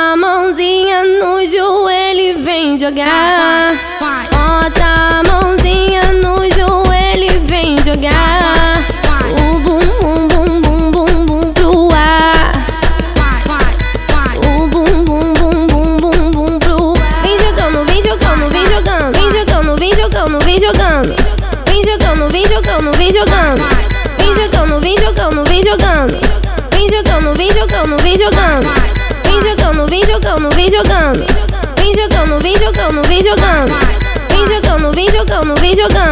a mãozinha no joelho vem jogar. Bota a mãozinha no joelho vem jogar. O bum bum bum bum bum bum pro ar. O bum bum bum bum bum bum pro ar. Vem jogando, vem jogando, vem jogando, vem jogando, vem jogando, vem jogando. Vem jogando, vem jogando, vem jogando. Vem jogando, vem jogando, vem jogando. Jogando, vem jogando,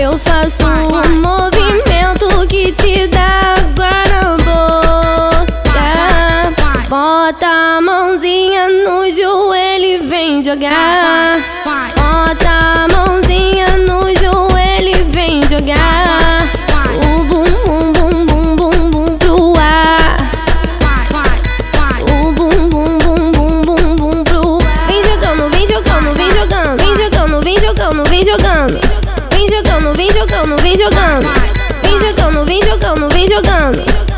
Eu faço, um movimento que te dá água na boca. Bota a mãozinha no joelho e vem jogar. Bota a mãozinha no joelho e vem jogar. O bum bum bum bum bum bum pro ar. O bum bum bum bum bum bum pro Vem jogando, vem jogando, vem jogando Vem jogando, vem jogando, vem jogando jogando, vem jogando, vem jogando Vem jogando, vem jogando,